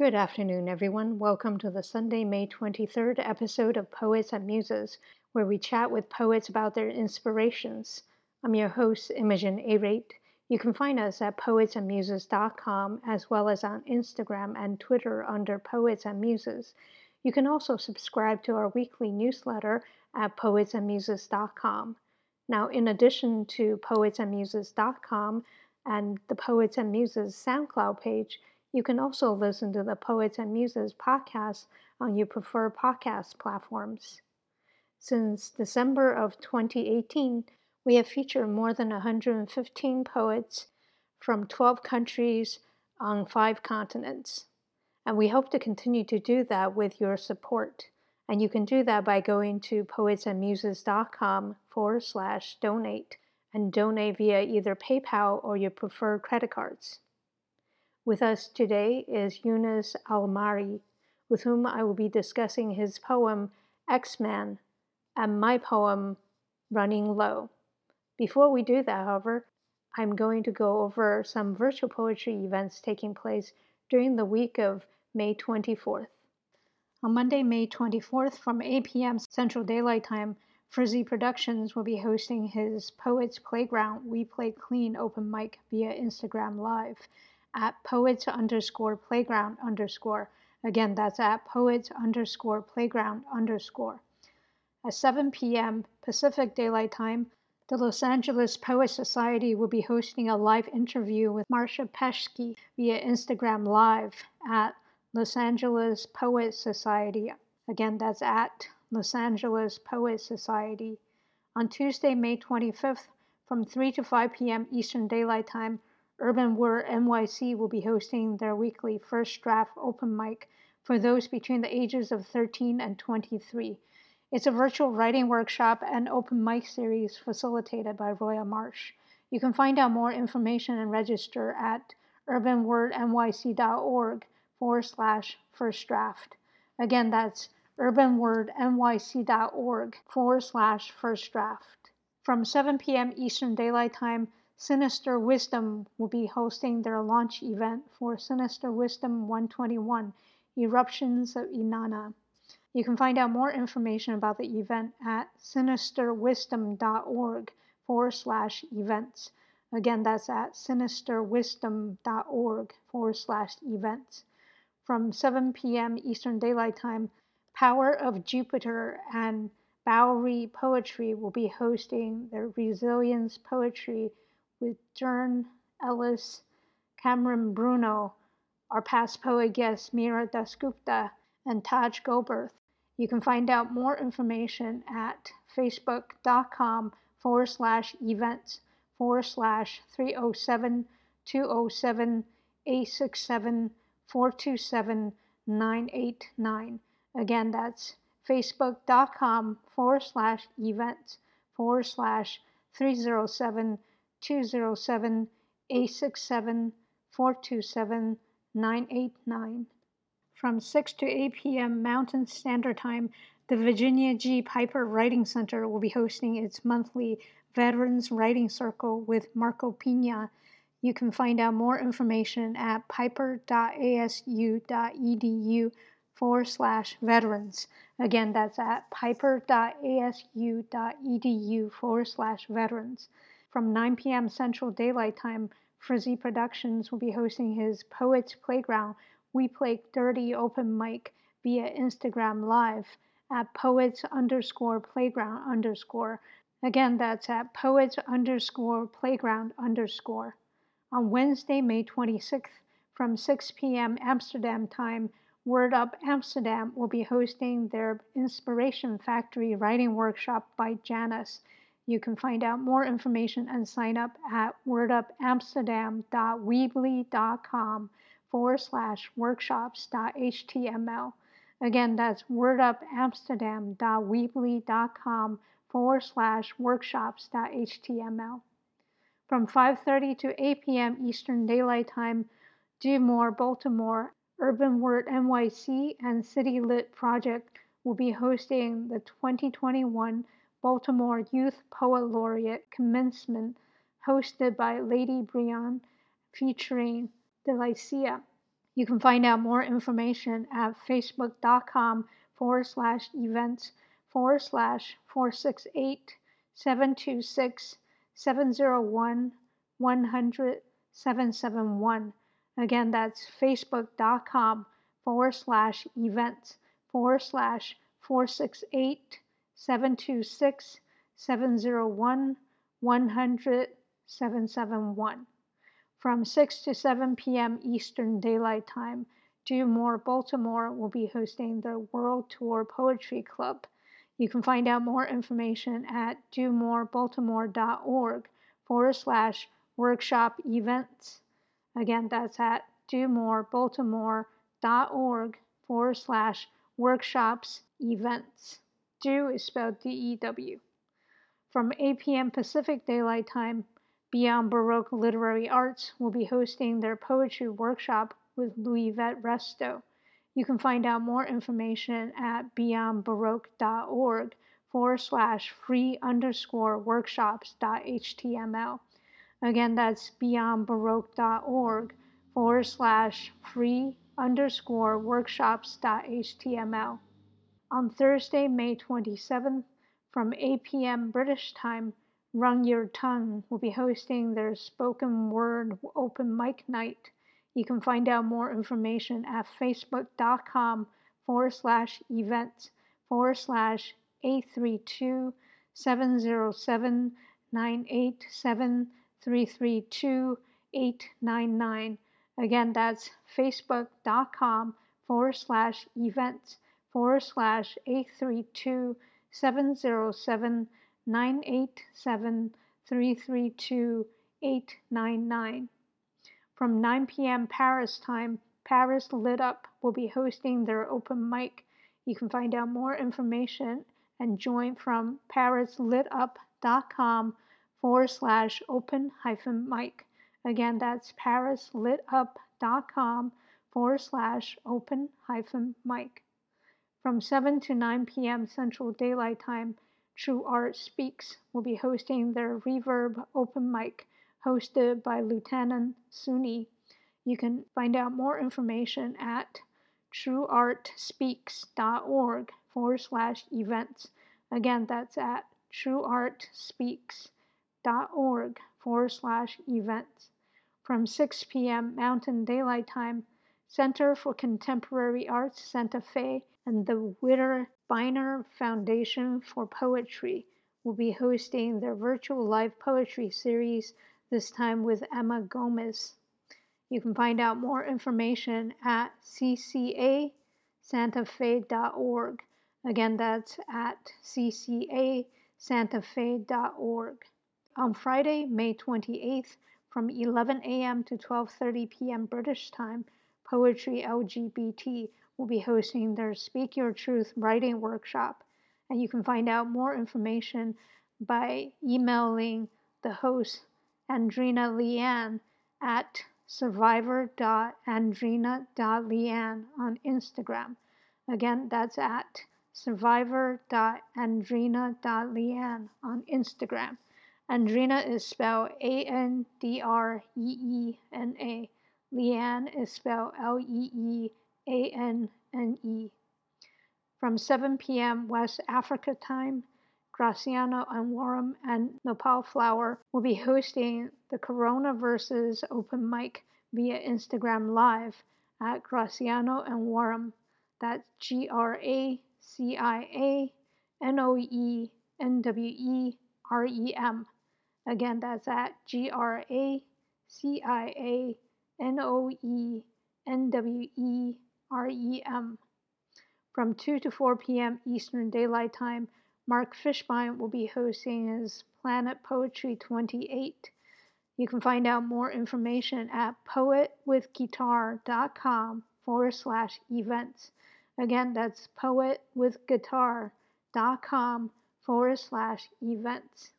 Good afternoon, everyone. Welcome to the Sunday, May 23rd episode of Poets and Muses, where we chat with poets about their inspirations. I'm your host, Imogen Arate. You can find us at poetsandmuses.com as well as on Instagram and Twitter under Poets and Muses. You can also subscribe to our weekly newsletter at poetsandmuses.com. Now, in addition to poetsandmuses.com and the Poets and Muses SoundCloud page, you can also listen to the Poets and Muses podcast on your preferred podcast platforms. Since December of 2018, we have featured more than 115 poets from 12 countries on five continents. And we hope to continue to do that with your support. And you can do that by going to poetsandmuses.com forward slash donate and donate via either PayPal or your preferred credit cards. With us today is Yunus Almari, with whom I will be discussing his poem X-Man and my poem Running Low. Before we do that, however, I'm going to go over some virtual poetry events taking place during the week of May 24th. On Monday, May 24th, from 8 p.m. Central Daylight Time, Frizzy Productions will be hosting his Poets Playground We Play Clean open mic via Instagram Live at poets underscore playground underscore. Again, that's at poets underscore playground underscore. At 7 p.m. Pacific Daylight Time, the Los Angeles Poet Society will be hosting a live interview with Marsha Peschke via Instagram Live at Los Angeles Poet Society. Again, that's at Los Angeles Poet Society. On Tuesday, May 25th, from 3 to 5 p.m. Eastern Daylight Time, Urban Word NYC will be hosting their weekly First Draft open mic for those between the ages of 13 and 23. It's a virtual writing workshop and open mic series facilitated by Roya Marsh. You can find out more information and register at urbanwordnyc.org forward slash first draft. Again, that's urbanwordnyc.org forward slash first draft. From 7 p.m. Eastern Daylight Time Sinister Wisdom will be hosting their launch event for Sinister Wisdom 121 Eruptions of Inanna. You can find out more information about the event at sinisterwisdom.org forward slash events. Again, that's at sinisterwisdom.org forward slash events. From 7 p.m. Eastern Daylight Time, Power of Jupiter and Bowery Poetry will be hosting their Resilience Poetry with Jern Ellis, Cameron Bruno, our past poet guest Mira Dasgupta, and Taj Goberth. You can find out more information at facebook.com forward slash events forward slash 307 207 867 427 989. Again, that's facebook.com forward slash events forward slash 307 207 867 427 989. From 6 to 8 p.m. Mountain Standard Time, the Virginia G. Piper Writing Center will be hosting its monthly Veterans Writing Circle with Marco Pina. You can find out more information at piper.asu.edu forward slash veterans. Again, that's at piper.asu.edu forward slash veterans. From 9 p.m. Central Daylight Time, Frizzy Productions will be hosting his Poets Playground We Play Dirty open mic via Instagram Live at poets underscore playground underscore. Again, that's at poets underscore playground underscore. On Wednesday, May 26th, from 6 p.m. Amsterdam time, Word Up Amsterdam will be hosting their Inspiration Factory writing workshop by Janice you can find out more information and sign up at wordupamsterdam.weebly.com forward slash workshops.html. Again, that's wordupamsterdam.weebly.com forward slash workshops.html. From 5.30 to 8 p.m. Eastern Daylight Time, Dew More Baltimore, Urban Word NYC, and City Lit Project will be hosting the 2021 Baltimore Youth Poet Laureate commencement hosted by Lady Brian featuring Delicia. You can find out more information at facebook.com forward slash events forward slash 468 726 701 100 771. Again, that's facebook.com forward slash events forward slash 468 726 701 100 771. From 6 to 7 p.m. Eastern Daylight Time, Dew More Baltimore will be hosting the World Tour Poetry Club. You can find out more information at dewmorebaltimore.org forward slash workshop events. Again, that's at dewmorebaltimore.org forward slash workshops events. Dew is spelled D E W. From 8 p.m. Pacific Daylight Time, Beyond Baroque Literary Arts will be hosting their poetry workshop with Louisette Resto. You can find out more information at beyondbaroque.org forward slash free underscore workshops.html. Again, that's beyondbaroque.org forward slash free underscore workshops.html. On Thursday, May 27th, from 8 p.m. British time, Rung Your Tongue will be hosting their spoken word open mic night. You can find out more information at facebook.com forward slash events forward slash 832 707 987 332 899. Again, that's facebook.com forward slash events forward slash 832 707 987 332 899. From 9 p.m. Paris time, Paris Lit Up will be hosting their open mic. You can find out more information and join from parislitup.com forward slash open hyphen mic. Again, that's parislitup.com forward slash open hyphen mic. From 7 to 9 p.m. Central Daylight Time, True Art Speaks will be hosting their Reverb open mic hosted by Lieutenant Suni. You can find out more information at trueartspeaks.org forward slash events. Again, that's at trueartspeaks.org forward slash events. From 6 p.m. Mountain Daylight Time, Center for Contemporary Arts Santa Fe and the Witter Bynner Foundation for Poetry will be hosting their virtual live poetry series, this time with Emma Gomez. You can find out more information at ccasantafe.org. Again, that's at ccasantafe.org. On Friday, May 28th, from 11 a.m. to 12:30 p.m. British time, Poetry LGBT will be hosting their Speak Your Truth writing workshop. And you can find out more information by emailing the host, Andreena Leeanne, at survivor.andreena.leeanne on Instagram. Again, that's at survivor.andreena.leeanne on Instagram. Andreena is spelled A N D R E E N A. Leeanne is spelled L E E a N N E. From 7 p.m. West Africa time, Graciano Enwerem and Nepal Flower will be hosting the Corona Versus open mic via Instagram Live at Graciano Enwerem. That's G R A C I A N O E N W E R E M. Again, that's at G R A C I A N O E N W E REM. From 2 to 4 p.m. Eastern Daylight Time, Mark Fishbein will be hosting his Planet Poetry 28. You can find out more information at poetwithguitar.com forward slash events. Again, that's poetwithguitar.com forward slash events.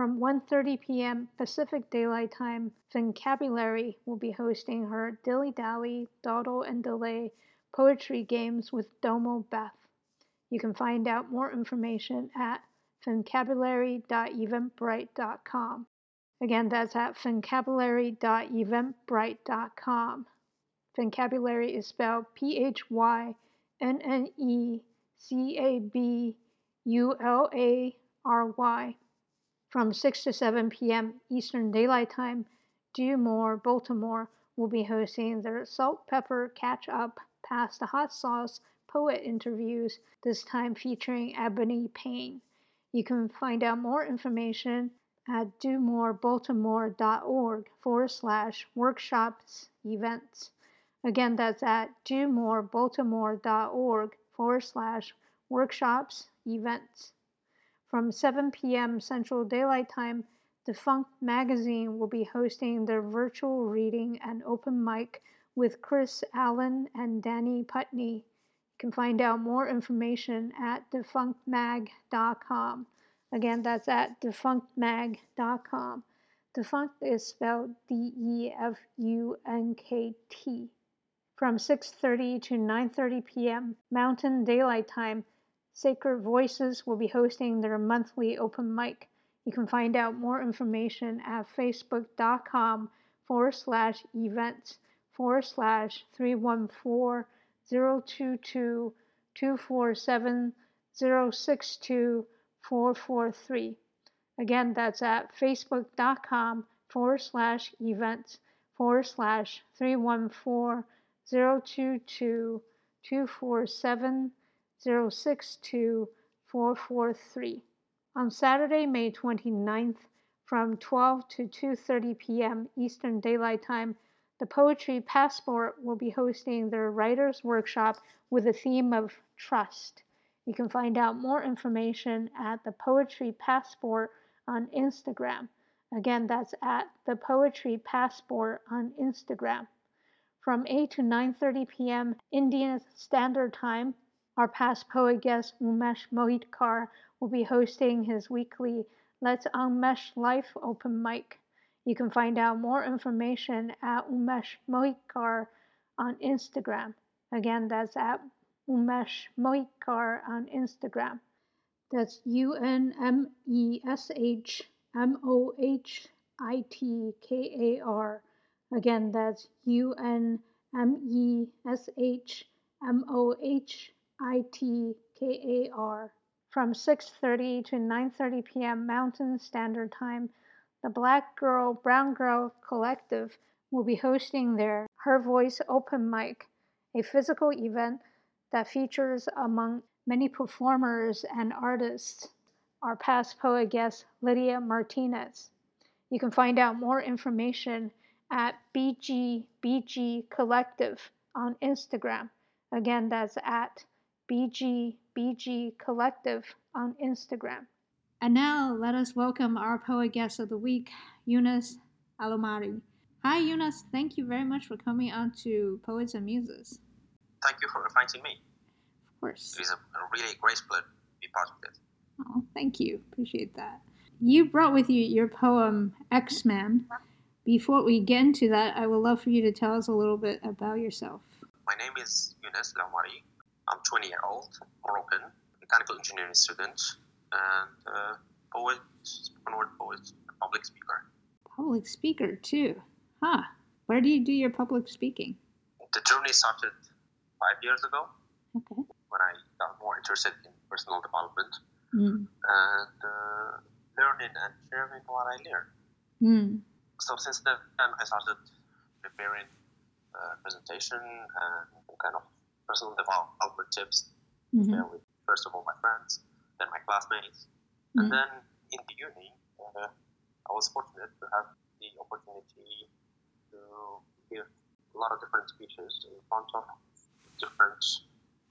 From 1:30 p.m. Pacific Daylight Time, Phynnecabulary will be hosting her Dilly Dally, Dawdle and Delay poetry games with Domo Beth. You can find out more information at phynnecabulary.eventbrite.com. Again, that's at phynnecabulary.eventbrite.com. Phynnecabulary is spelled P H Y N N E C A B U L A R Y. From 6 to 7 p.m. Eastern Daylight Time, Dew More Baltimore will be hosting their Salt Pepper Catch Up Past the Hot Sauce poet interviews, this time featuring Ebony Payne. You can find out more information at dewmorebaltimore.org forward slash workshops events. Again, that's at dewmorebaltimore.org forward slash workshops events. From 7 p.m. Central Daylight Time, Defunkt Magazine will be hosting their virtual reading and open mic with Chris Allen and Danny Putney. You can find out more information at defunktmag.com. Again, that's at defunktmag.com. Defunkt is spelled D E F U N K T. From 6:30 to 9:30 p.m. Mountain Daylight Time, Sacred Voices will be hosting their monthly open mic. You can find out more information at facebook.com forward slash events forward slash 314 022 247 062 443. Again, that's at facebook.com forward slash events forward slash 314 022 247 062 443. On Saturday, May 29th, from 12 to 2:30 p.m. Eastern Daylight Time, the Poetry Passport will be hosting their writers workshop with the theme of trust. You can find out more information at the Poetry Passport on Instagram. Again, that's at the Poetry Passport on Instagram. From 8 to 9:30 p.m. Indian Standard Time, our past poet guest Unmesh Mohitkar will be hosting his weekly Let's Unmesh Life open mic. You can find out more information at Unmesh Mohitkar on Instagram. Again, that's at Unmesh Mohitkar on Instagram. That's U N M E S H M O H I T K A R. Again, that's U N M E S H M O H I T K A R. From 6:30 to 9:30 p.m. Mountain Standard Time, the Black Girl Brown Girl Collective will be hosting their Her Voice Open Mic, a physical event that features among many performers and artists our past poet guest Lydia Martinez. You can find out more information at BGBG Collective on Instagram. Again, that's at BGBG Collective on Instagram. And now let us welcome our poet guest of the week, Yunus Alomari. Hi, Yunus. Thank you very much for coming on to Poets and Muses. Thank you for inviting me. Of course. It is a, a really great pleasure to be part of it. Oh, thank you. Appreciate that. You brought with you your poem X Man. Before we get into that, I would love for you to tell us a little bit about yourself. My name is Yunus Laumari. I'm 20 year old, Moroccan, mechanical engineering student, and uh, poet, spoken word poet, public speaker. Public speaker, too. Huh. Where do you do your public speaking? The journey started five years ago Okay. when I got more interested in personal development Mm. and uh, learning and sharing what I learned. Mm. So since then, I started preparing uh, presentation and kind of personal development tips Mhm. uh, with first of all my friends, then my classmates, Mhm. and then in the uni, uh, I was fortunate to have the opportunity to give a lot of different speeches in front of different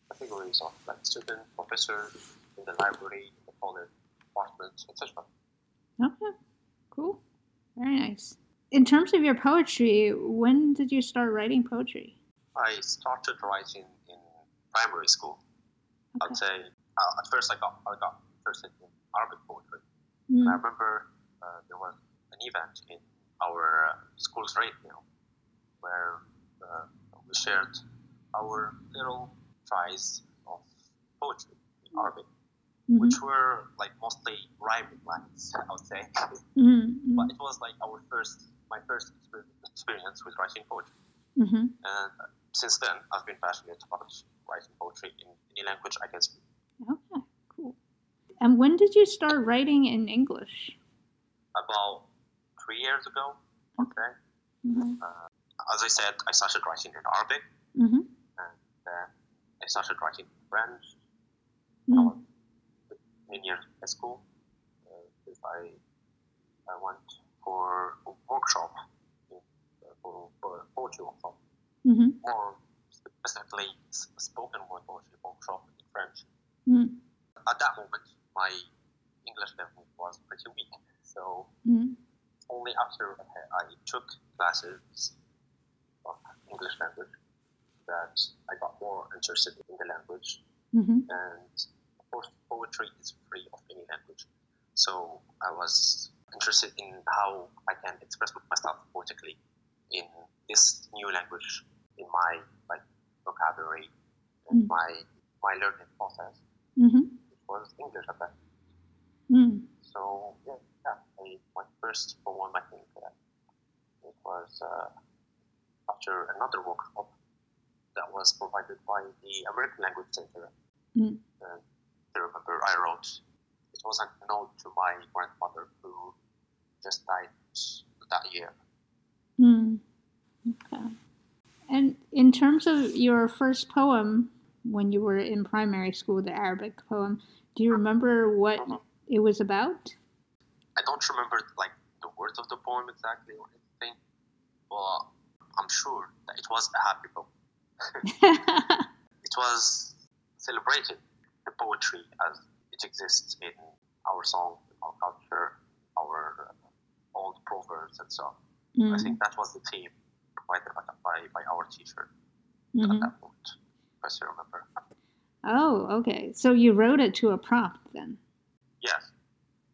categories of like student, professors, in the library, in the college, departments, etc. Okay. Cool. Very nice. In terms of your poetry, when did you start writing poetry? I started writing in primary school. Okay. I'd say uh, at first I got I got interested in Arabic poetry. Mm. I remember uh, there was an event in our uh, school's radio where uh, we shared our little tries of poetry in Arabic, Mhm. which were like mostly rhyming lines, I would say. Mhm. but it was like our first, my first experience with writing poetry. Mm-hmm. And since then, I've been passionate about writing poetry in any language I can speak. Okay, cool. And when did you start writing in English? About three years ago. Okay. Mm-hmm. Uh, as I said, I started writing in Arabic, Mm-hmm. and then I started writing in French. Mm. in years at school. Uh, because I I went for a workshop in, uh, for, for poetry workshop, Mm-hmm. more specifically spoken word poetry workshop in French. Mm. At that moment, my English level was pretty weak, so Mm. only after I took classes of English language that I got more interested in the language Mm-hmm. and of course poetry is free of any language so i was interested in how i can express myself poetically in this new language in my like vocabulary and Mm. my my learning process Mm-hmm. which was english at that Mm. so yeah, yeah I, my first poem i think uh, it was uh, after another workshop that was provided by the american language center Mm. and I remember I wrote it was a note to my grandmother who just died that year. Mm. Okay. And in terms of your first poem when you were in primary school, the Arabic poem, do you remember what Mhm. it was about? I don't remember like the words of the poem exactly or anything, but I'm sure that it was a happy poem. It was celebrated the poetry as it exists in our song, our culture, our uh, old proverbs and so on. I Mm. think that was the theme by, by, by our teacher Mhm. at that point, if I remember. Oh, okay. So you wrote it to a prompt then? Yes,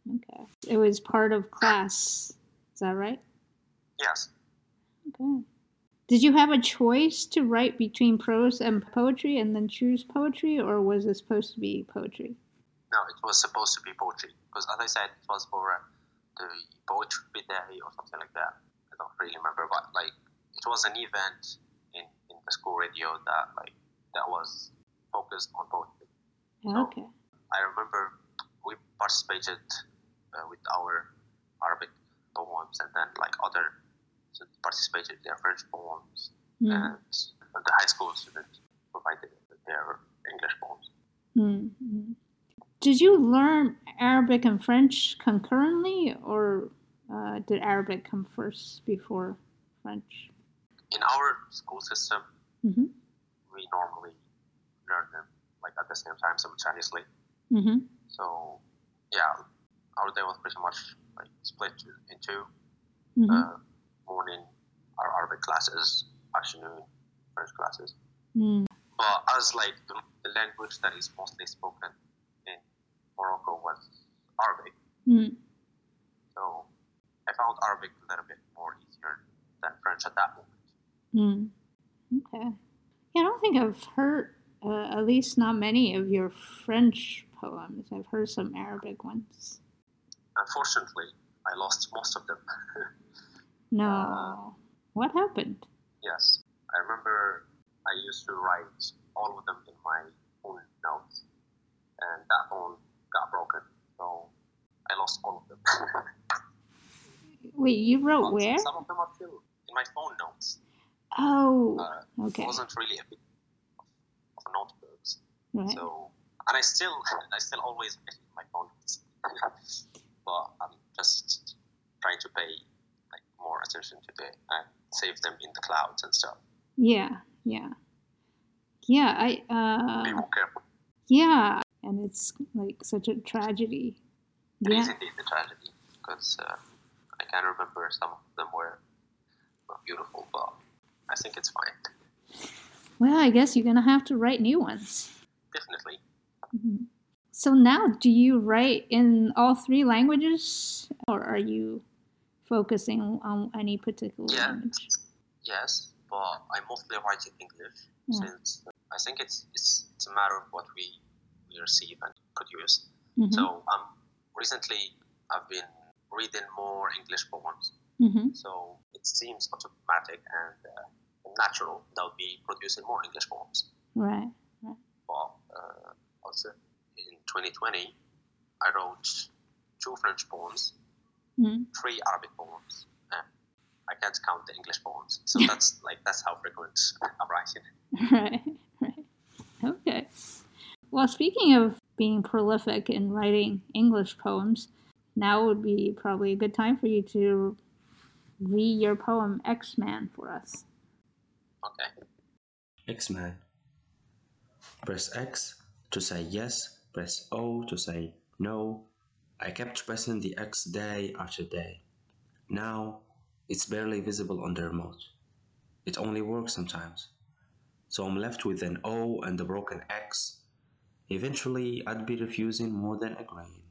Okay. It was part of class. Is that right? yes. Okay. Did you have a choice to write between prose and poetry and then choose poetry, or was it supposed to be poetry? No, it was supposed to be poetry because, as I said, it was for uh, the poetry day or something like that. I don't really remember, but like was an event in, in the school radio that like that was focused on poetry. Okay. I remember we participated uh, with our Arabic poems, and then like other students participated their French poems, Mm. and the high school students provided their English poems. Mm, mm. Did you learn Arabic and French concurrently, or uh, did Arabic come first before French? In our school system, Mm-hmm. we normally learn them like at the same time simultaneously. Mm-hmm. So yeah, our day was pretty much like split into Mm-hmm. uh, morning our Arabic classes, afternoon French classes. mm But as like the, the language that is mostly spoken in Morocco was Arabic, mm so I found Arabic a little bit more easier than French at that moment. Mm. Okay. Yeah, I don't think I've heard, uh, at least not many of your French poems. I've heard some Arabic ones. Unfortunately, I lost most of them. No. Uh, what happened? yes, I remember I used to write all of them in my own notes, and that phone got broken, so I lost all of them. Wait, you wrote But where? Some of them are still in my phone notes. Oh, Uh, okay. It wasn't really a big of notebooks, Right. so and I still I still always my notes, but I'm just trying to pay like more attention to the and save them in the clouds and stuff. Yeah, yeah. Yeah, I Be uh more careful. yeah, and it's like such a tragedy. It is Yeah. indeed a tragedy because uh, I can remember some of them were not beautiful, but I think it's fine. Well, I guess you're gonna have to write new ones. Definitely. Mhm. So now, do you write in all three languages, or are you focusing on any particular Yeah. language? Yes, but I mostly write in English Yeah. since I think it's, it's it's a matter of what we we receive and produce. Mhm, So um, recently I've been reading more English poems, mhm, so it seems automatic and uh, natural that would be producing more English poems. Right. right. But uh, also in 2020, I wrote two French poems, Mm. three Arabic poems, and I can't count the English poems. So that's like that's how frequent I'm writing. Right. Right. Okay. Well, speaking of being prolific in writing English poems, now would be probably a good time for you to read your poem X Man for us. Okay. X Man. Press X to say yes, press O to say no. I kept pressing the X day after day. Now it's barely visible on the remote. It only works sometimes. So I'm left with an O and a broken X. Eventually, I'd be refusing more than agreeing.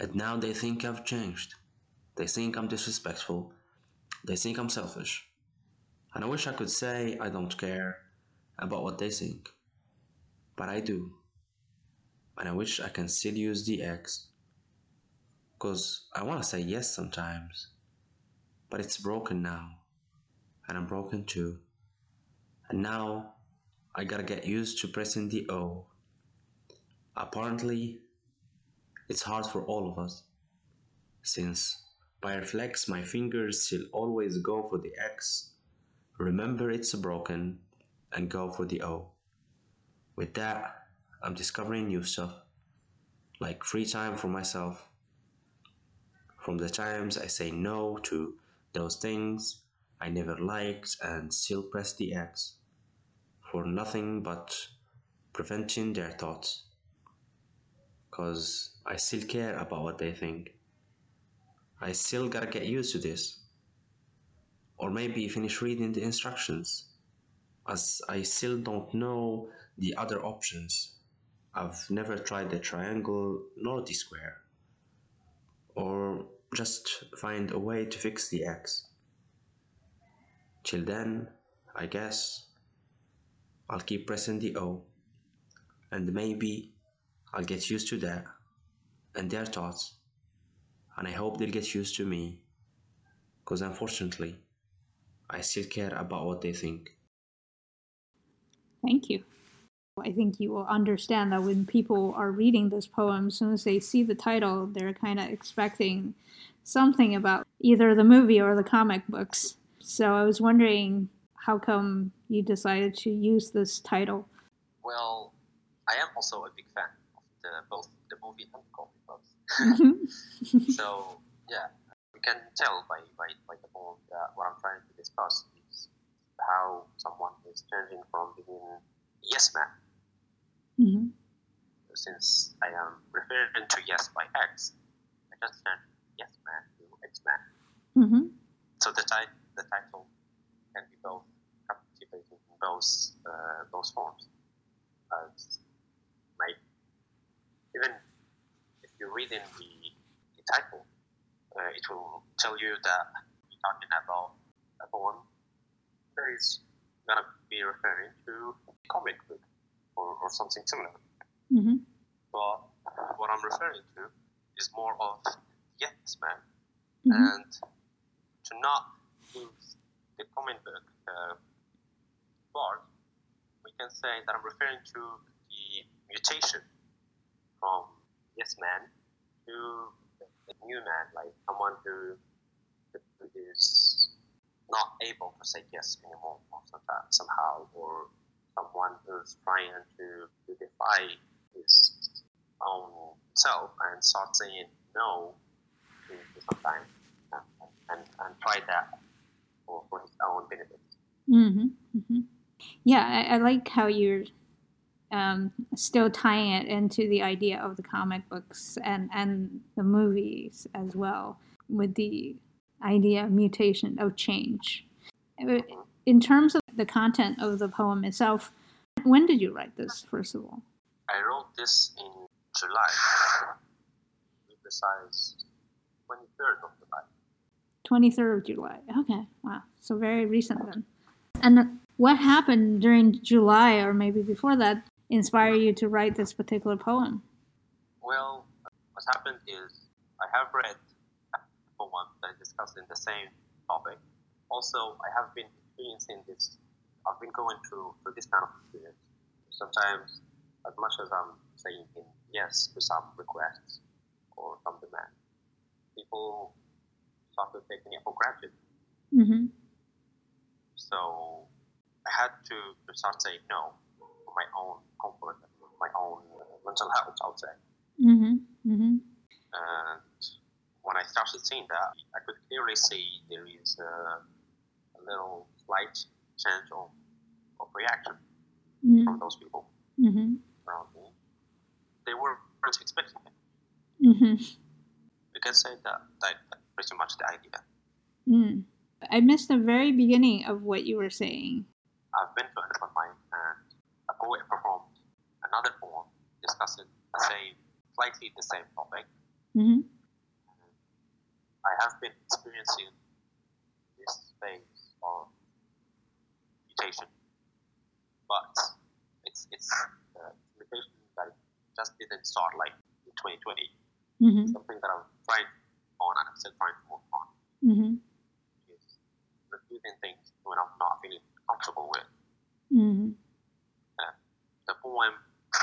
And now they think I've changed. They think I'm disrespectful. They think I'm selfish. And I wish I could say I don't care about what they think. But I do. And I wish I can still use the X. Because I want to say yes sometimes. But it's broken now. And I'm broken too. And now I gotta get used to pressing the O. Apparently, it's hard for all of us. Since by reflex my fingers still always go for the X remember it's broken, and go for the O. With that, I'm discovering new stuff, like free time for myself. From the times I say no to those things I never liked and still press the X, for nothing but preventing their thoughts. Cause I still care about what they think. I still gotta get used to this or maybe finish reading the instructions, as I still don't know the other options. I've never tried the triangle nor the square, or just find a way to fix the X. Till then, I guess I'll keep pressing the O, and maybe I'll get used to that and their thoughts, and I hope they'll get used to me, because unfortunately, I still care about what they think. Thank you. I think you will understand that when people are reading this poem, as soon as they see the title, they're kind of expecting something about either the movie or the comic books. So I was wondering how come you decided to use this title? Well, I am also a big fan of the, both the movie and the comic books. So yeah, you can tell by, by, by the poem that what I'm trying to discuss is how someone is changing from being yes man, Mhm. since I am referring to yes by X, I just turn yes man to X man. Mhm. So the, tit- the title can be both captivating in both, uh, both forms. As like, even you read in the, the title, uh, it will tell you that you're talking about a poem that is gonna be referring to a comic book or, or something similar. Mhm. But what I'm referring to is more of yes man Mhm. and to not use the comic book uh, part, we can say that I'm referring to the mutation yes man to a new man, like someone who, who is not able to say yes anymore somehow, or someone who's trying to, to defy his own self and start saying no something and, and, and try that for, for his own benefit. Mm-hmm. Mm-hmm. Yeah, I, I like how you're um, still tying it into the idea of the comic books and, and the movies as well, with the idea of mutation, of change. In terms of the content of the poem itself, when did you write this, first of all? I wrote this in July, to be precise, 23rd of July. 23rd of July. Okay, wow. So very recent then. And what happened during July or maybe before that inspire you to write this particular poem? Well, what happened is I have read a poem that is discussed in the same topic. Also, I have been experiencing this. I've been going through through this kind of experience. Sometimes, as much as I'm saying yes to some requests or some demands, people start to take me for granted. Mm-hmm. So I had to, to start saying no for my own comfort, my own mental health. I would say. Mm-hmm. Mm-hmm. And when I started seeing that, I could clearly see there is a, a little slight change of, of reaction Mm-hmm. from those people Mm-hmm. around me. They weren't expecting it. Mm-hmm. You can say that, that that's pretty much the idea. Mm. I missed the very beginning of what you were saying. I've been to an open mic and a poet performed another poem discussing the same, slightly the same topic. Mm-hmm. I have been experiencing this phase of mutation, but it's it's uh, mutation that just didn't start like in 2020. Mm-hmm. Something that I'm trying on and I'm still trying to move on Mm-hmm. is refusing things when I'm not feeling comfortable with. Mm-hmm. The poem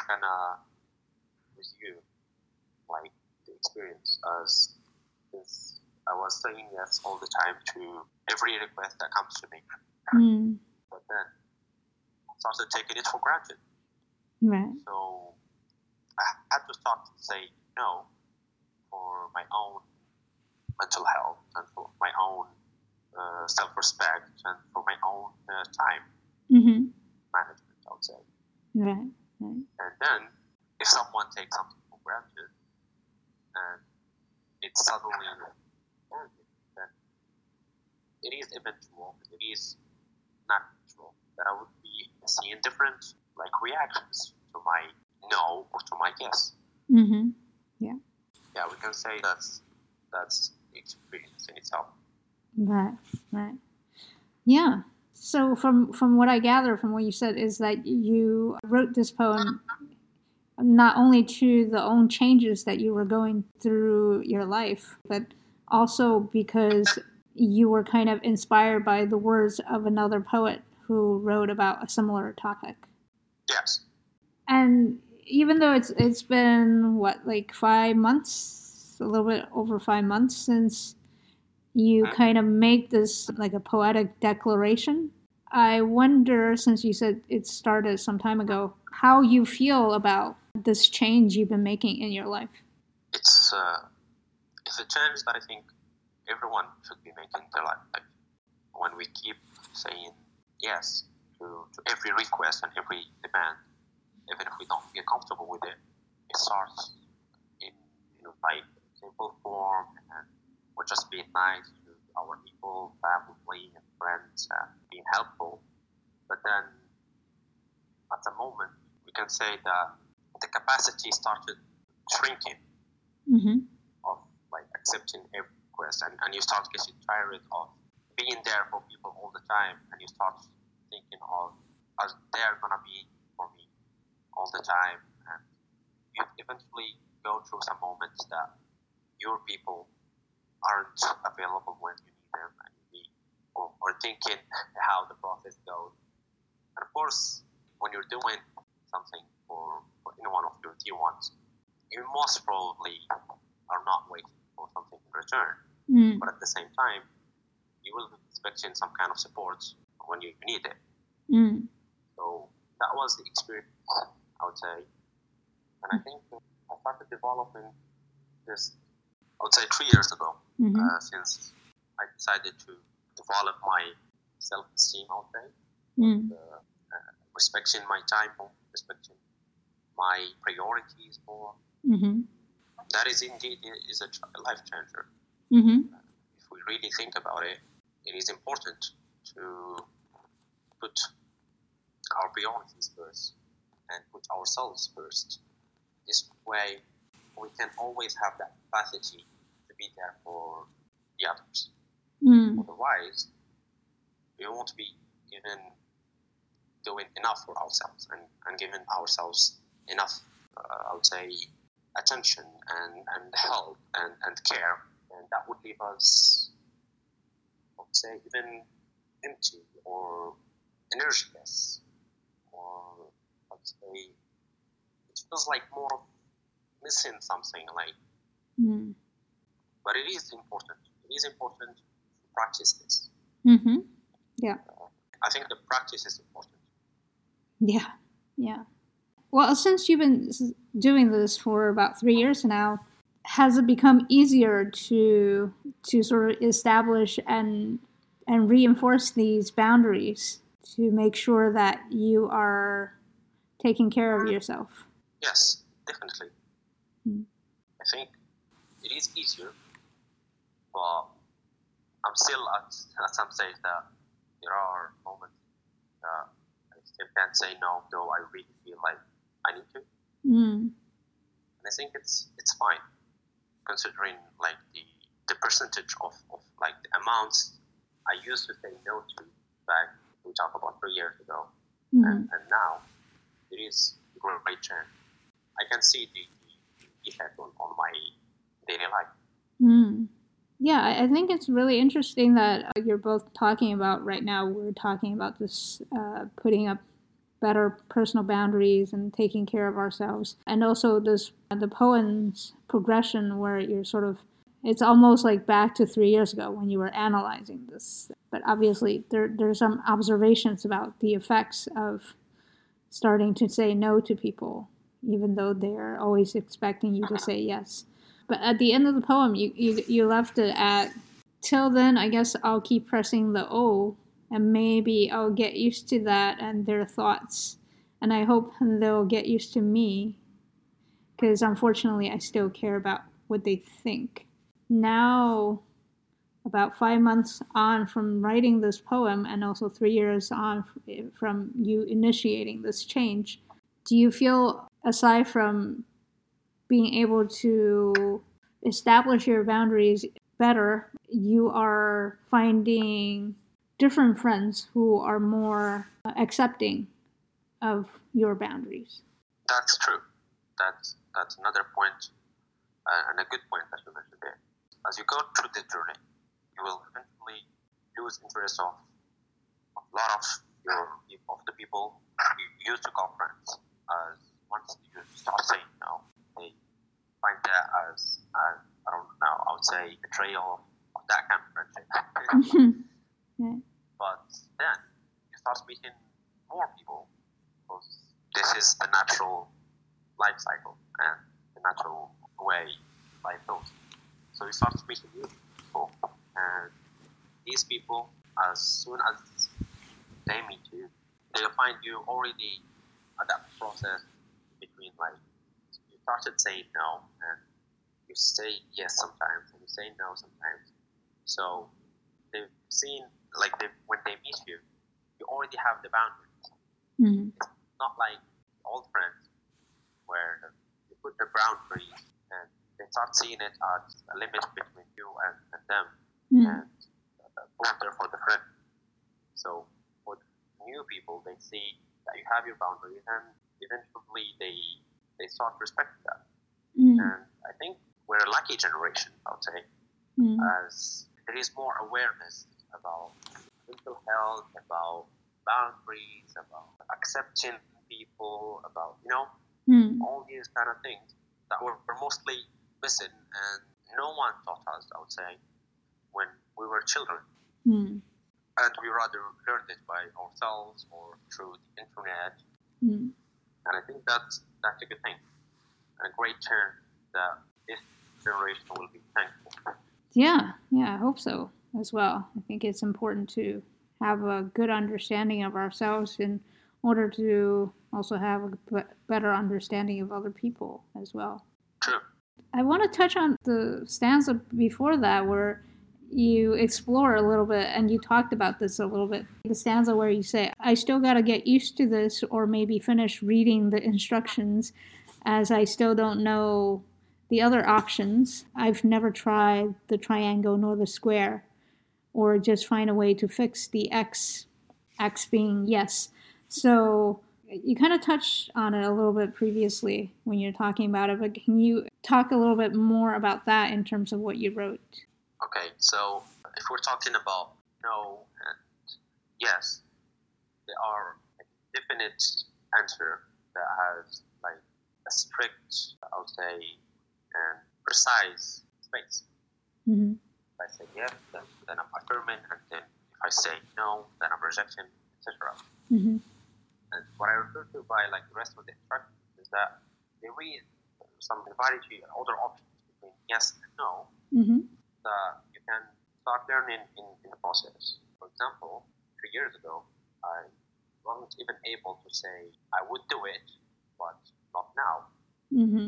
kind of resume like the experience as since I was saying yes all the time to every request that comes to me, Mm. but then I started taking it for granted. Right. So I had to start to say no for my own mental health and for my own uh, self-respect and for my own uh, time Mm-hmm. management. I would say. Right. Right. And then, if someone takes something for granted and it's suddenly then it is eventual, it is natural that I would be seeing different like reactions to my no or to my yes. Mm-hmm. Yeah, Yeah, we can say that's that's experience in itself. Right. Right. Yeah. So from from what I gather from what you said is that you wrote this poem not only to the own changes that you were going through your life, but also because you were kind of inspired by the words of another poet who wrote about a similar topic. Yes. And even though it's it's been what like five months, a little bit over five months since you Mhm. kind of make this like a poetic declaration. I wonder, since you said it started some time ago, how you feel about this change you've been making in your life. It's uh, it's a change that I think everyone should be making in their life. Like when we keep saying yes to, to every request and every demand, even if we don't feel comfortable with it, it starts in you know, like simple form and we're just being nice to our people, family and friends and being helpful. But then at the moment we can say that the capacity started shrinking Mm-hmm. of like accepting every request and, and you start getting tired of being there for people all the time and you start thinking of are they gonna be for me all the time and you eventually go through some moments that your people aren't available when you need them and you need or, or thinking how the process goes and of course when you're doing something for, for any one of your dear ones you most probably are not waiting for something in return, Mm. but at the same time, you will be expecting some kind of support when you need it. Mm. So that was the experience, I would say. And I think I started developing this, I would say, three years ago, Mm-hmm. uh, since I decided to develop my self esteem, would say, Mm. uh, uh, respecting my time more, respecting my priorities more. Mm-hmm. That is indeed is a life changer. Mm-hmm. if we really think about it, it is important to put our priorities first and put ourselves first. This way, we can always have that capacity be there for the others. Mm. Otherwise, we won't be even doing enough for ourselves and, and giving ourselves enough, uh, I would say, attention and, and help and, and care. And that would leave us, I would say, even empty or energyless or I would say it feels like more of missing something like Mm. But it is important it is important to practice this Mm-hmm. Yeah. I think the practice is important Yeah, yeah. Well, since you've been doing this for about three years now, has it become easier to to sort of establish and and reinforce these boundaries to make sure that you are taking care of yourself? yes definitely Hmm. i think it is easier but i'm still at, at some stage that there are moments that i still can't say no though i really feel like i need to Mm. and I think it's it's fine considering like the the percentage of, of like the amounts I used to say no to back we talked about three years ago Mhm. and, and now it is a great change. I can see the, the effect on, on my daily life. Mm. Yeah, I think it's really interesting that uh, you're both talking about right now. We're talking about this uh, putting up better personal boundaries and taking care of ourselves, and also this the poem's progression where you're sort of it's almost like back to three years ago when you were analyzing this. But obviously, there there's some observations about the effects of starting to say no to people, even though they're always expecting you to say yes. But at the end of the poem, you, you, you left it at, till then, I guess I'll keep pressing the O, and maybe I'll get used to that and their thoughts. And I hope they'll get used to me, because unfortunately, I still care about what they think. Now, about five months on from writing this poem, and also three years on from you initiating this change, do you feel, aside from being able to establish your boundaries better, you are finding different friends who are more accepting of your boundaries. That's true. That's that's another point uh, and a good point that you mentioned there. As you go through the journey, you will eventually lose interest of a lot of your of the people you used to call friends. As once you start saying no, find that as, as I don't know, I would say a betrayal of that kind of friendship. but then you start meeting more people because this is the natural life cycle and the natural way life goes. So you start meeting new people, and these people, as soon as they meet you, they'll find you already at that process between like started saying no and you say yes sometimes and you say no sometimes. So they've seen like they when they meet you, you already have the boundaries. Mhm. It's Not like old friends where you put the boundaries and they start seeing it as a limit between you and, and them Mm. and a border for the friend. So for new people, they see that you have your boundaries and eventually they they start respecting that. Mm. And I think we're a lucky generation, I would say, Mm. as there is more awareness about mental health, about boundaries, about accepting people, about you know Mm. all these kind of things that were, were mostly missing, and no one taught us. I would say when we were children, Mm. and we rather learned it by ourselves or through the internet. Mm. And I think that's that's a good thing, and a great turn that this generation will be thankful. for. Yeah, yeah, I hope so as well. I think it's important to have a good understanding of ourselves in order to also have a better understanding of other people as well. True. I want to touch on the stanza before that where you explore a little bit and you talked about this a little bit. The stanza where you say, I still got to get used to this or maybe finish reading the instructions as I still don't know the other options. I've never tried the triangle nor the square or just find a way to fix the x, x being yes. So you kind of touched on it a little bit previously when you're talking about it, but can you talk a little bit more about that in terms of what you wrote? Okay, so if we're talking about no and yes, there are a definite answer that has like a strict, I would say, and precise space. Mm-hmm. If I say yes, then, then I'm affirming, and then if I say no, then I'm rejecting, etc. Mm-hmm. And what I refer to by like the rest of the instructions is that there is some variety, other options between yes and no Mm-hmm. That you can start learning in, in the process. For example, three years ago, I wasn't even able to say I would do it, but not now. Mm-hmm.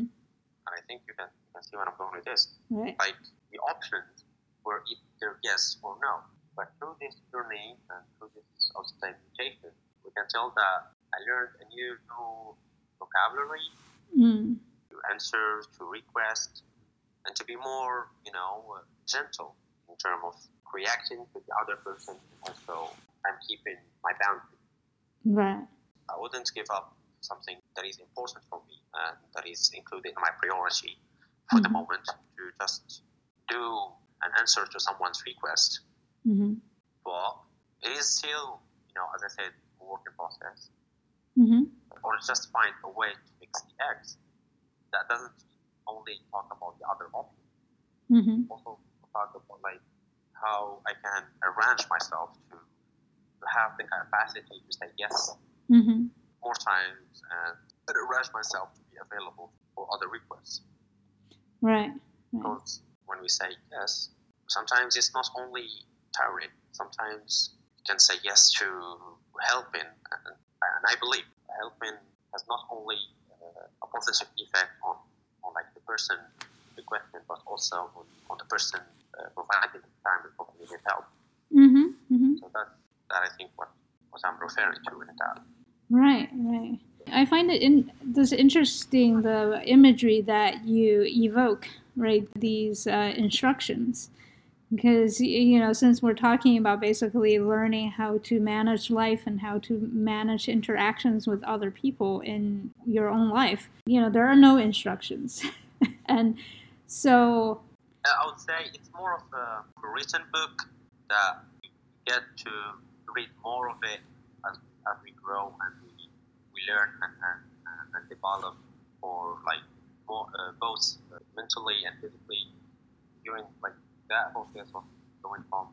And I think you can, you can see where I'm going with this. Right. Like the options were either yes or no. But through this journey and through this outside mutation, we can tell that I learned a new vocabulary Mm. to answer, to request, and to be more, you know, uh, gentle in terms of reacting to the other person. And so I'm keeping my boundary. Right. I wouldn't give up something that is important for me and that is included in my priority for the Mhm. moment to just do an answer to someone's request. Mm-hmm. But it is still, you know, as I said, a work in process. Mm-hmm. Or just find a way to fix the eggs that doesn't only talk about the other option, Mm-hmm. also talk about like how I can arrange myself to, to have the capacity to say yes Mm-hmm. more times and arrange myself to be available for other requests. Right. Right. Because when we say yes, sometimes it's not only tiring. Sometimes you can say yes to helping, and, and I believe helping has not only uh, a positive effect on like the person requesting, but also on, on the person uh, providing the time and providing help. Mm-hmm. Mm-hmm. So that that I think what what I'm referring to in that. Right, right. I find it in this interesting the imagery that you evoke, right? These uh, instructions, because you know, since we're talking about basically learning how to manage life and how to manage interactions with other people in your own life, you know, there are no instructions, and so I would say it's more of a written book that you get to read more of it as, as we grow and we, we learn and, and, and develop for like more uh, both mentally and physically during like that whole process of going from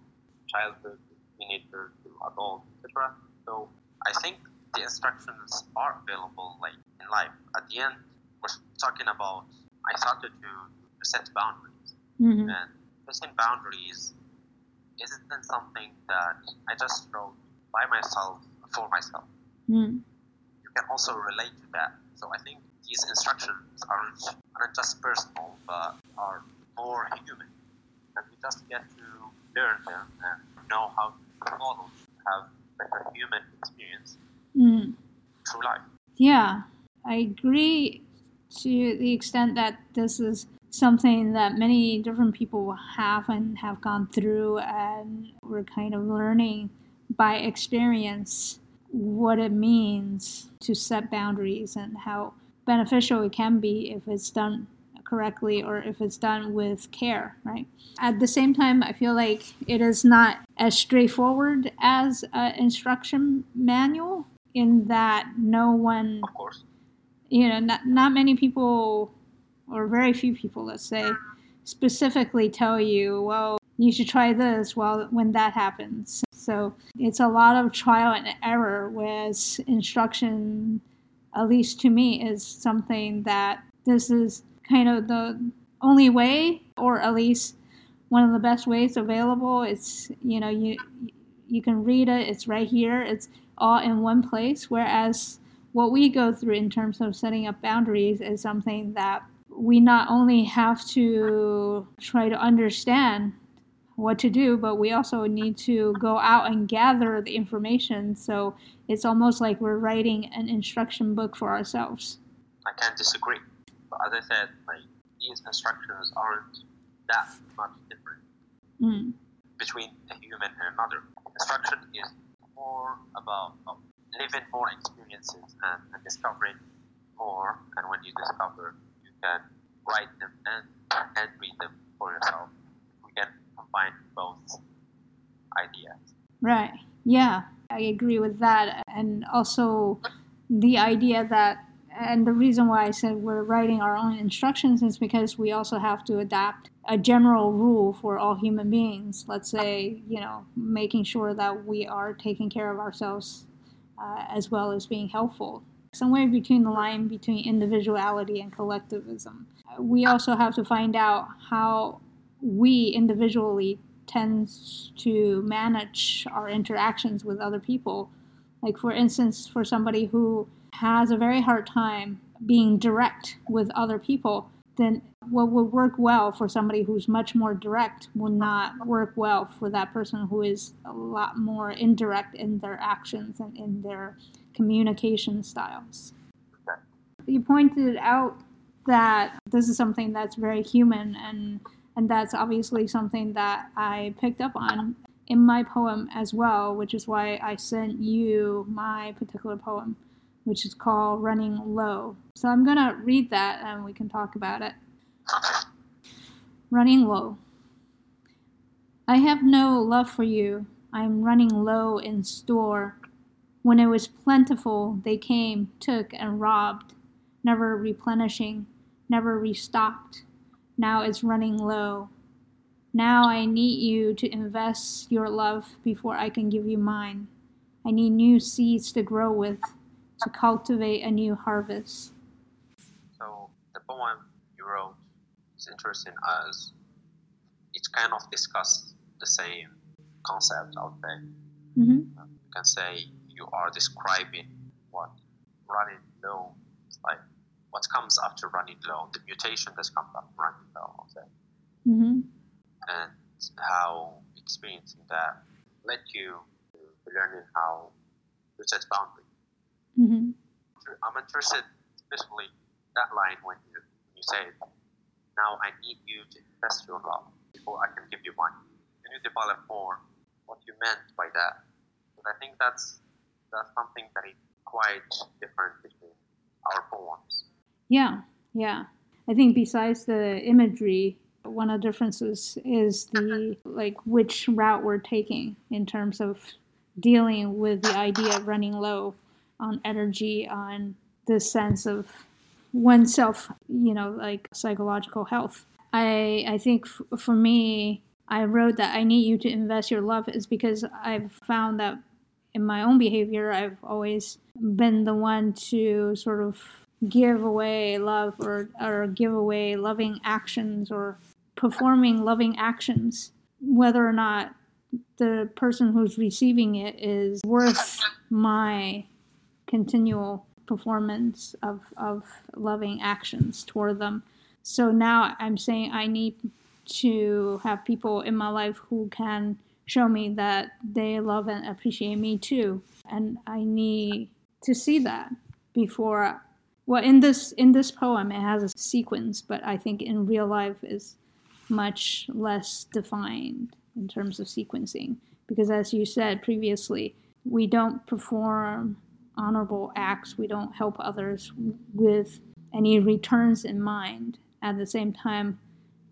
childhood to teenager to adult, etc. So I think the instructions are available like in life. At the end, we're talking about I started to, to set boundaries mhm, and setting boundaries isn't something that I just wrote by myself for myself. mm, You can also relate to that. So I think these instructions aren't, aren't just personal, but are more human. And we just get to learn them and know how to model, have better human experience mm. through life. Yeah, I agree to the extent that this is something that many different people have and have gone through, and we're kind of learning by experience what it means to set boundaries and how beneficial it can be if it's done correctly or if it's done with care, right? At the same time, I feel like it is not as straightforward as an instruction manual in that no one Of course, you know not, not many people or very few people let's say specifically tell you well you should try this well when that happens so it's a lot of trial and error whereas instruction at least to me is something that this is kind of the only way or at least one of the best ways available it's you know you you can read it it's right here it's all in one place whereas what we go through in terms of setting up boundaries is something that we not only have to try to understand what to do, but we also need to go out and gather the information. So it's almost like we're writing an instruction book for ourselves. I can't disagree. But as I said, like these instructions aren't that much different Mm. between a human and another. Instruction is more about uh, living more experiences and, and discovering more. And when you discover, you can write them and, and read them for yourself. We can combine both ideas. Right. Yeah. I agree with that. And also the idea that, and the reason why I said we're writing our own instructions is because we also have to adapt a general rule for all human beings. Let's say, you know, making sure that we are taking care of ourselves uh, as well as being helpful. Somewhere between the line between individuality and collectivism. We also have to find out how we individually tends to manage our interactions with other people. Like, for instance, for somebody who has a very hard time being direct with other people, then what would work well for somebody who's much more direct will not work well for that person who is a lot more indirect in their actions and in their communication styles. You pointed out that this is something that's very human and and that's obviously something that I picked up on in my poem as well, which is why I sent you my particular poem, which is called Running Low. So I'm going to read that and we can talk about it. Running Low. I have no love for you. I am running low in store. When it was plentiful, they came, took, and robbed, never replenishing, never restocked now it's running low. Now I need you to invest your love before I can give you mine. I need new seeds to grow with, to cultivate a new harvest. So the poem you wrote is interesting as it kind of discusses the same concept out there. Mm-hmm. You can say you are describing what running low is like what comes after running low, the mutation that comes after running low, okay? Mm-hmm. And how experiencing that led you to learning how to set boundaries. Mm-hmm. I'm interested, especially that line when you, when you say, now I need you to invest your love before I can give you mine. Can you develop more what you meant by that? But I think that's that's something that is quite different between our poems. Yeah, yeah. I think besides the imagery, one of the differences is the like which route we're taking in terms of dealing with the idea of running low on energy, on the sense of oneself, you know, like psychological health. I I think f- for me, I wrote that I need you to invest your love is because I've found that in my own behavior, I've always been the one to sort of give away love or, or give away loving actions or performing loving actions, whether or not the person who's receiving it is worth my continual performance of, of loving actions toward them. So now I'm saying I need to have people in my life who can show me that they love and appreciate me too. And I need to see that before well, in this in this poem, it has a sequence, but I think in real life is much less defined in terms of sequencing because, as you said previously, we don't perform honorable acts. We don't help others with any returns in mind. At the same time,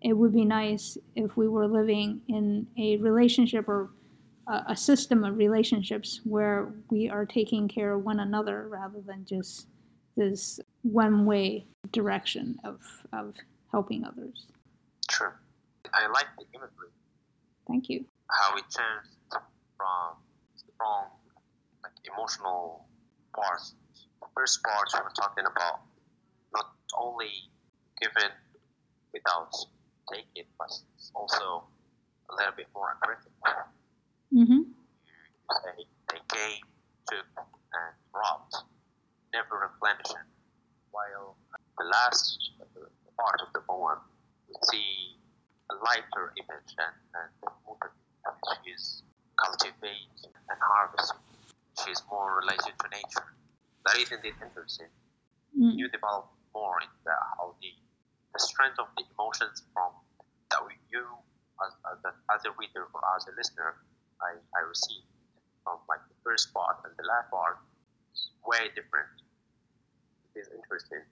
it would be nice if we were living in a relationship or a, system of relationships where we are taking care of one another rather than just this one way direction of, of helping others. Sure. I like the imagery. Thank you. How it turns from strong, like emotional parts. The first part we're talking about not only given without taking, but it's also a little bit more aggressive. Mm-hmm. They, they came, took, and robbed never replenishing. While the last part of the poem, we see a lighter image and, and smoother which is cultivate and harvest, which is more related to nature. That is indeed interesting. Mm. You develop more in the, how the, the strength of the emotions from that we, you as, as, a, as a reader or as a listener I, I received from like the first part and the last part is way different It is interesting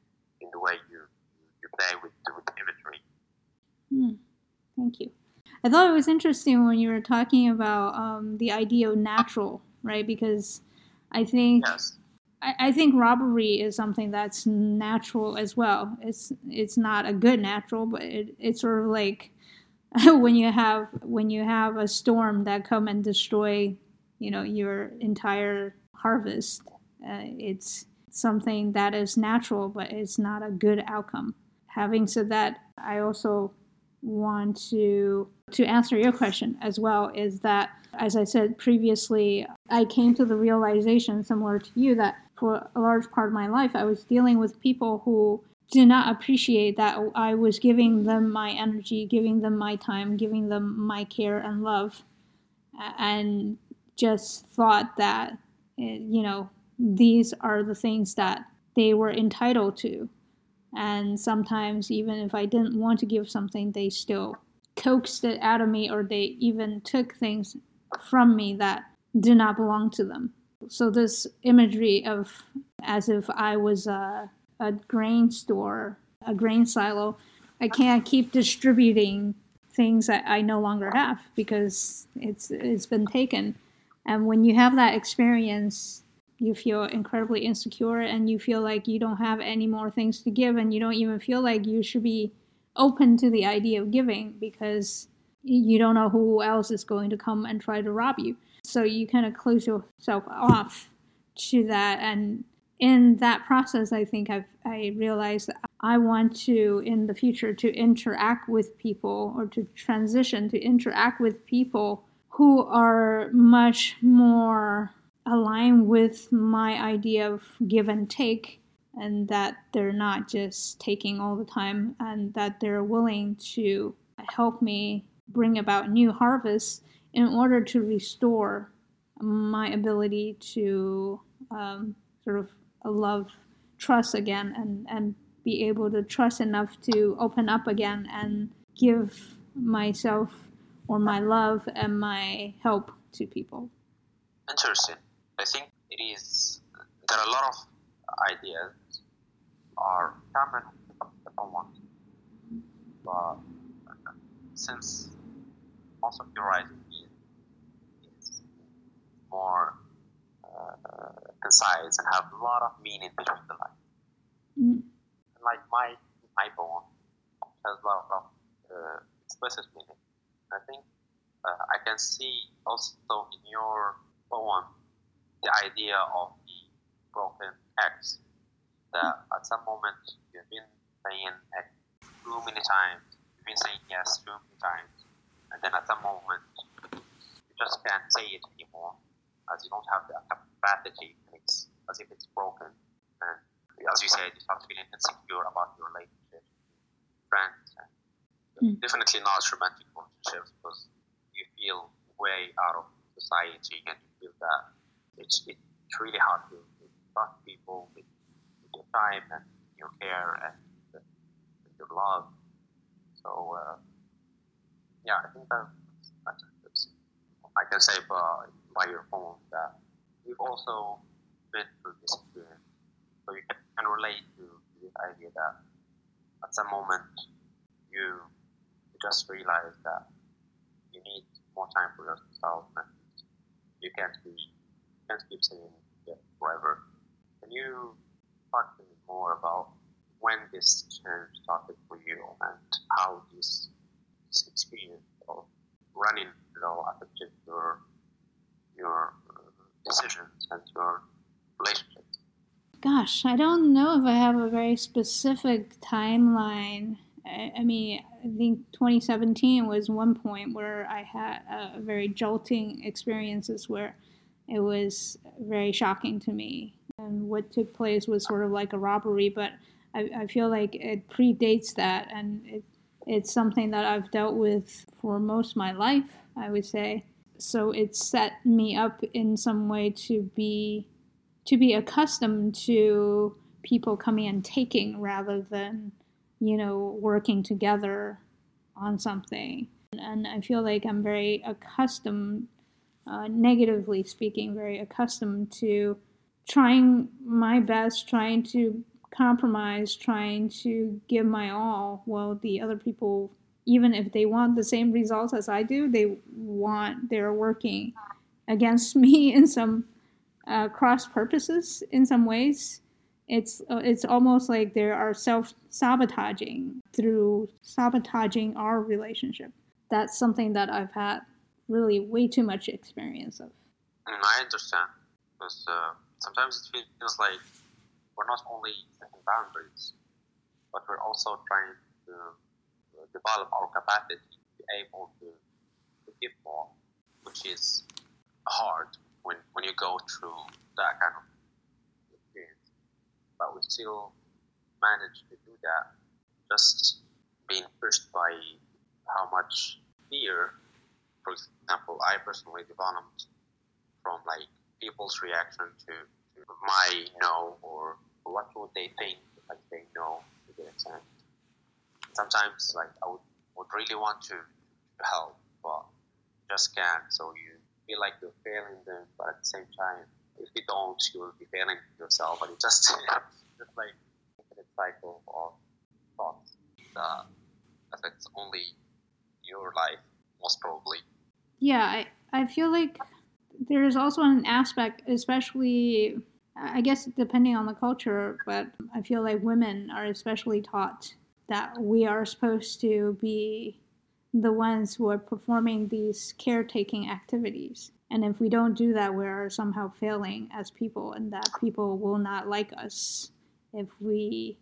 in the way you, you play with, with imagery. Mm, thank you. I thought it was interesting when you were talking about um, the idea of natural right? Because I think Yes. I, I think robbery is something that's natural as well. It's it's not a good natural, but it, it's sort of like when you have when you have a storm that come and destroy, you know, your entire harvest. Uh, it's something that is natural, but it's not a good outcome. Having said that, I also want to to answer your question as well. Is that as I said previously, I came to the realization, similar to you, that for a large part of my life, I was dealing with people who did not appreciate that I was giving them my energy, giving them my time, giving them my care and love, and just thought that, eh, you know, these are the things that they were entitled to. And sometimes, even if I didn't want to give something, they still coaxed it out of me, or they even took things from me that did not belong to them. So, this imagery of as if I was a, a grain store, a grain silo, I can't keep distributing things that I no longer have because it's it's been taken. And when you have that experience, you feel incredibly insecure and you feel like you don't have any more things to give and you don't even feel like you should be open to the idea of giving because you don't know who else is going to come and try to rob you. So you kind of close yourself off to that. And in that process, I think I've I realized I want to in the future to interact with people or to transition to interact with people who are much more aligned with my idea of give and take and that they're not just taking all the time and that they're willing to help me bring about new harvests in order to restore my ability to um, sort of love trust again and, and be able to trust enough to open up again and give myself or my love and my help to people. Interesting. I think it is. There are a lot of ideas are common one, but since most of your writing is, is more uh, concise and have a lot of meaning between the lines. Mm. Like my my poem has a lot of uh, explicit meaning. I think uh, I can see also in your poem the idea of the broken X. That at some moment you've been saying X too many times, you've been saying yes too many times, and then at some moment you just can't say it anymore as you don't have the capacity. It's as if it's broken, and as you said, you start feeling insecure about your relationship, friends, and Mm. definitely not romantic relationships because you feel way out of society and you feel that it's it's really hard to, trust people with, with your time and your care and, with your love. So uh, yeah, I think that that's, that's I can say by, by your poem that you've also been through this experience, so you can, relate to, this idea that at some moment you you just realize that you need more time for yourself and you can't be can't keep saying yes forever. Can you talk to me more about when this change started for you and how this experience of running low affected your your uh, decisions and your relationships? Gosh, I don't know if I have a very specific timeline. I, I mean, I think 2017 was one point where I had a very jolting experiences where it was very shocking to me. And what took place was sort of like a robbery, but I, I feel like it predates that, and it, it's something that I've dealt with for most my life, I would say. So it set me up in some way to be to be accustomed to people coming and taking rather than you know working together on something and i feel like i'm very accustomed uh, negatively speaking very accustomed to trying my best trying to compromise trying to give my all while the other people even if they want the same results as i do they want they're working against me in some uh, cross purposes in some ways. It's uh, it's almost like they are self sabotaging through sabotaging our relationship. That's something that I've had really way too much experience of. Mm, I understand because uh, sometimes it feels like we're not only setting boundaries, but we're also trying to uh, develop our capacity to be able to, to give more, which is hard when, when you go through that kind of experience. But we still manage to do that, just being pushed by how much fear, for example, I personally developed from like people's reaction to, to my no or what would they think if say no to the extent. Sometimes like I would, would really want to, to help, but just can't. So you feel like you're failing them, but at the same time, if you don't, you will be failing yourself. And it just just like infinite cycle of thoughts that affects only your life, most probably. Yeah, I, I feel like there is also an aspect, especially, I guess, depending on the culture, but I feel like women are especially taught that we are supposed to be the ones who are performing these caretaking activities. And if we don't do that, we are somehow failing as people, and that people will not like us if we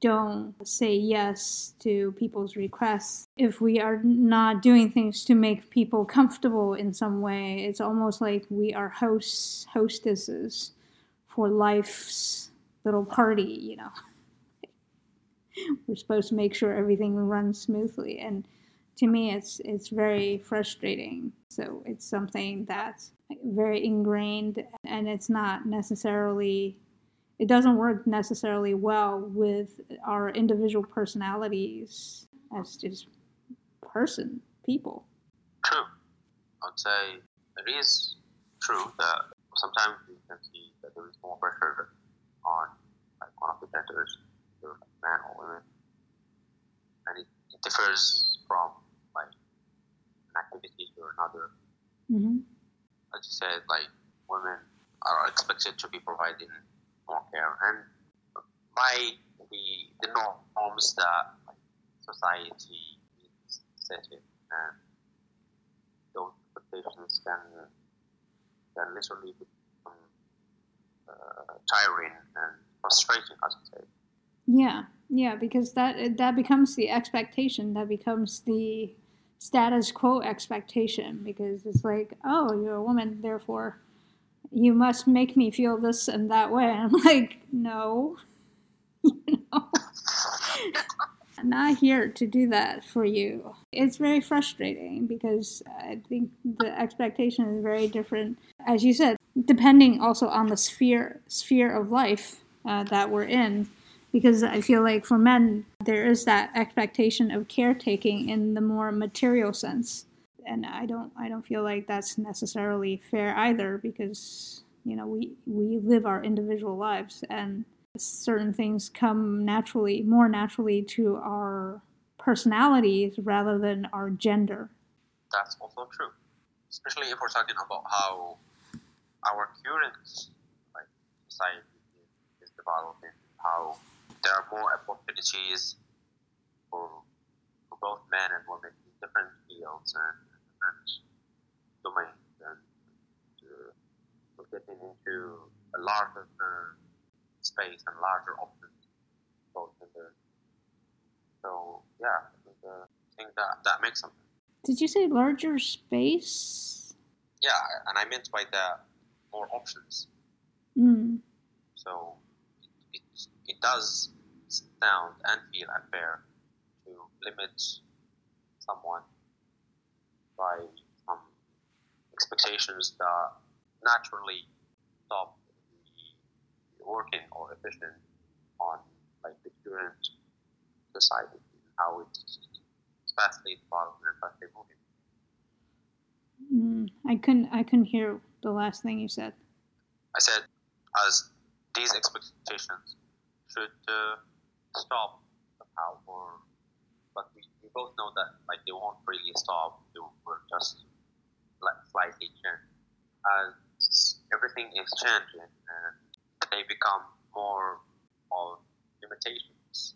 don't say yes to people's requests. If we are not doing things to make people comfortable in some way, it's almost like we are hosts, hostesses for life's little party, you know. We're supposed to make sure everything runs smoothly. And to me it's it's very frustrating so it's something that's very ingrained and it's not necessarily it doesn't work necessarily well with our individual personalities as just person people true i'd say it is true that sometimes can see that there is more pressure on like one of the genders man or women and it, it differs from like an activity or another. Mm-hmm. As you said, like women are expected to be providing more care, and by the the norms that like, society is setting, and those expectations can can literally become uh, tiring and frustrating, as you say. Yeah, yeah, because that that becomes the expectation. That becomes the status quo expectation because it's like, oh, you're a woman, therefore you must make me feel this and that way. And I'm like, no, you know, not here to do that for you. It's very frustrating because I think the expectation is very different, as you said, depending also on the sphere sphere of life uh, that we're in because I feel like for men there is that expectation of caretaking in the more material sense, and I don't I don't feel like that's necessarily fair either because you know we we live our individual lives and certain things come naturally more naturally to our personalities rather than our gender. That's also true, especially if we're talking about how our current like society is developing, how there are more opportunities for, for both men and women in different fields and different domains and uh, getting into a larger space and larger options both in the so yeah I think that that makes something. Did you say larger space? Yeah, and I meant by that more options. Mm. So it it does sound and feel unfair to limit someone by some expectations that naturally stop working or efficient on like the current society how it's fastly evolving and fastly moving. Mm, I couldn't I couldn't hear the last thing you said. I said as these expectations should uh, stop somehow, or but we, we both know that like they won't really stop. They will just like slightly change. as everything is changing and they become more of limitations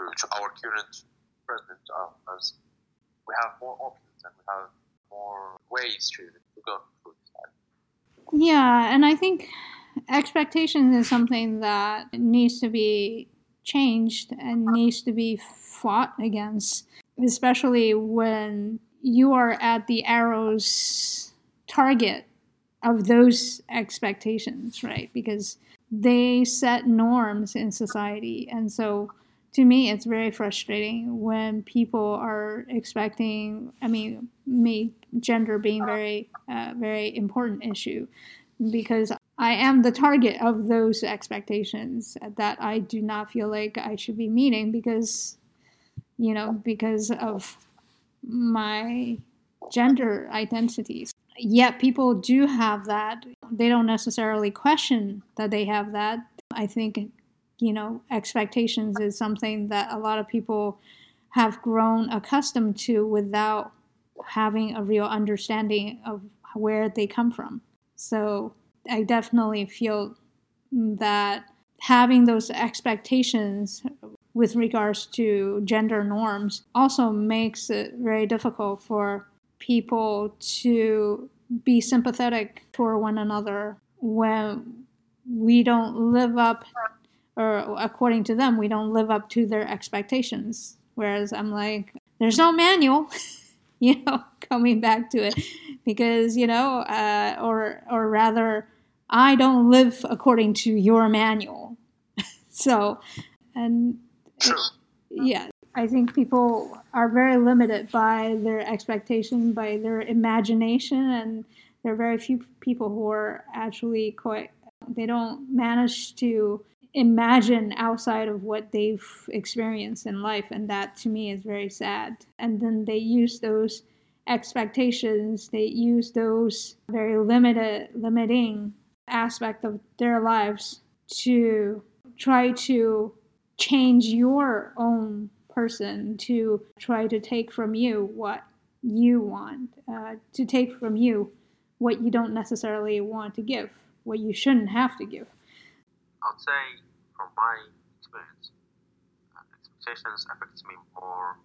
uh, to our current present uh, as we have more options and we have more ways to, to go through. Yeah, and I think expectations is something that needs to be changed and needs to be fought against, especially when you are at the arrow's target of those expectations, right? Because they set norms in society. And so to me, it's very frustrating when people are expecting, I mean, me, gender being very, uh, very important issue because I am the target of those expectations that I do not feel like I should be meeting because, you know, because of my gender identities. Yet people do have that. They don't necessarily question that they have that. I think, you know, expectations is something that a lot of people have grown accustomed to without having a real understanding of where they come from. So I definitely feel that having those expectations with regards to gender norms also makes it very difficult for people to be sympathetic toward one another when we don't live up or according to them we don't live up to their expectations. Whereas i'm like there's no manual you know coming back to it. Because you know uh, or or rather i don't live according to your manual. So and yeah i think people are very limited by their expectation by their imagination and there are very few people who are actually quite they don't manage to imagine outside of what they've experienced in life and that to me is very sad. And then they use those expectations they use those very limited limiting aspect of their lives to try to change your own person to try to take from you what you want uh, to take from you what you don't necessarily want to give what you shouldn't have to give I would say from my experience, uh, expectations affects me more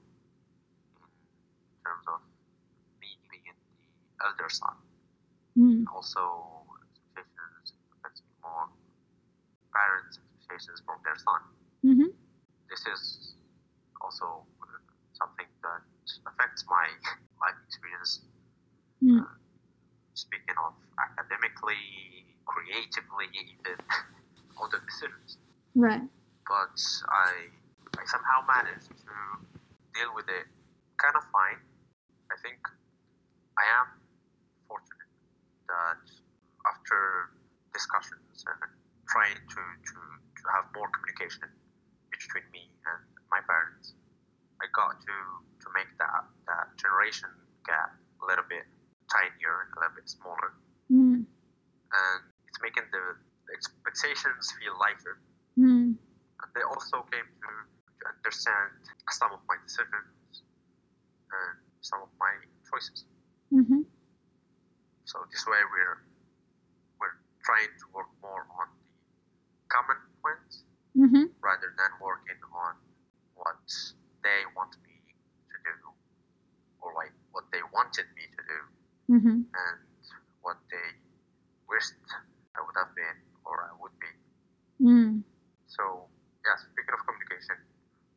in terms of me being the elder son. mm. Also, expectations affects me more parents' expectations from their son. hmm This is also something that affects my life experience. Mm. Uh, speaking of academically, creatively, even other the decisions. right but I, I somehow managed to deal with it kind of fine. I think I am fortunate that after discussions and trying to, to, to have more communication between me and my parents, I got to, to make that, that generation gap a little bit tinier and a little bit smaller. mm. And it's making the, expectations feel lighter Mm. and they also came to, understand some of my decisions and some of my choices. hmm So this way we're we're trying to work more on the common points hmm rather than working on what they want me to do or like what they wanted me to do hmm and what they wished I would have been or I would be. Mm. So yeah, speaking of communication,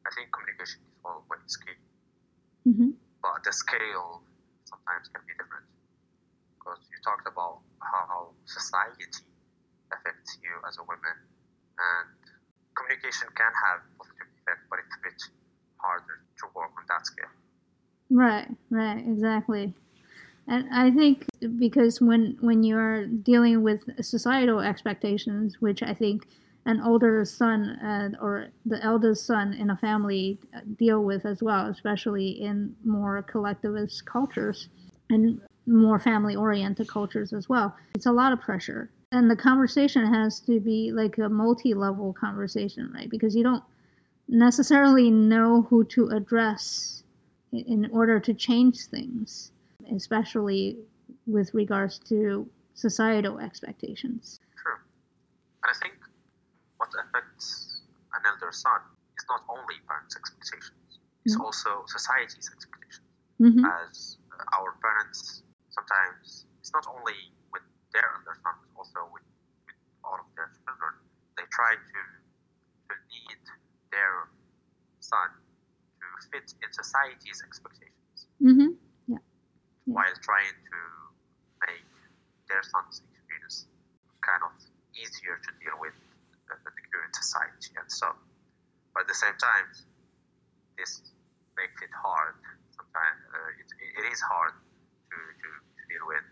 I think communication is always key. hmm but the scale sometimes can be different because you talked about how society affects you as a woman and communication can have positive effect but it's a bit harder to work on that scale Right, right, exactly. And I think because when when you're dealing with societal expectations, which I think an older son uh, or the eldest son in a family uh, deal with as well, especially in more collectivist cultures and more family oriented cultures as well, it's a lot of pressure. And the conversation has to be like a multi level conversation, right? Because you don't necessarily know who to address in order to change things, especially with regards to societal expectations. True. And I think what affects an elder son is not only parents' expectations, it's Mhm. also society's expectations. hmm As uh, our parents sometimes, it's not only with their elder son, but also with, with all of their children. They try to, to lead their son fit in society's expectations hmm Yeah. while trying to make their son's experience kind of easier to deal with uh, the current society and so. But at the same time, this makes it hard. Sometimes uh, it, it is hard to, to, to deal with,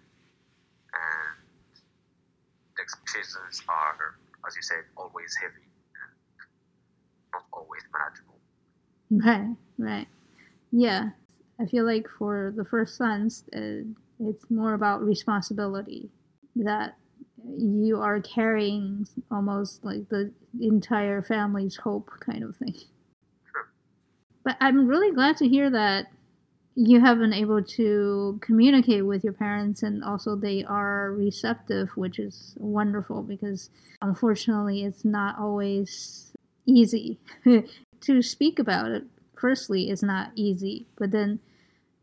and the expectations are, as you said, always heavy and not always manageable. Right, right. Yeah. I feel like for the first sons, uh, it's more about responsibility that you are carrying almost like the entire family's hope kind of thing. Sure. But I'm really glad to hear that you have been able to communicate with your parents and also they are receptive, which is wonderful because unfortunately it's not always easy to speak about it. Firstly, is not easy, but then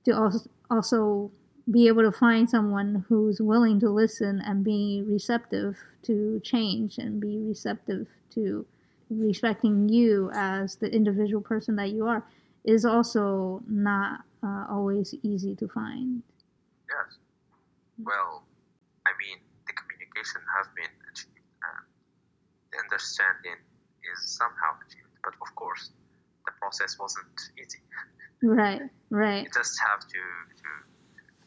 to also also be able to find someone who's willing to listen and be receptive to change and be receptive to respecting you as the individual person that you are is also not uh, always easy to find. Yes. Well, I mean, the communication has been achieved and the understanding is somehow achieved. But of course, process wasn't easy. Right, right, You just have to to,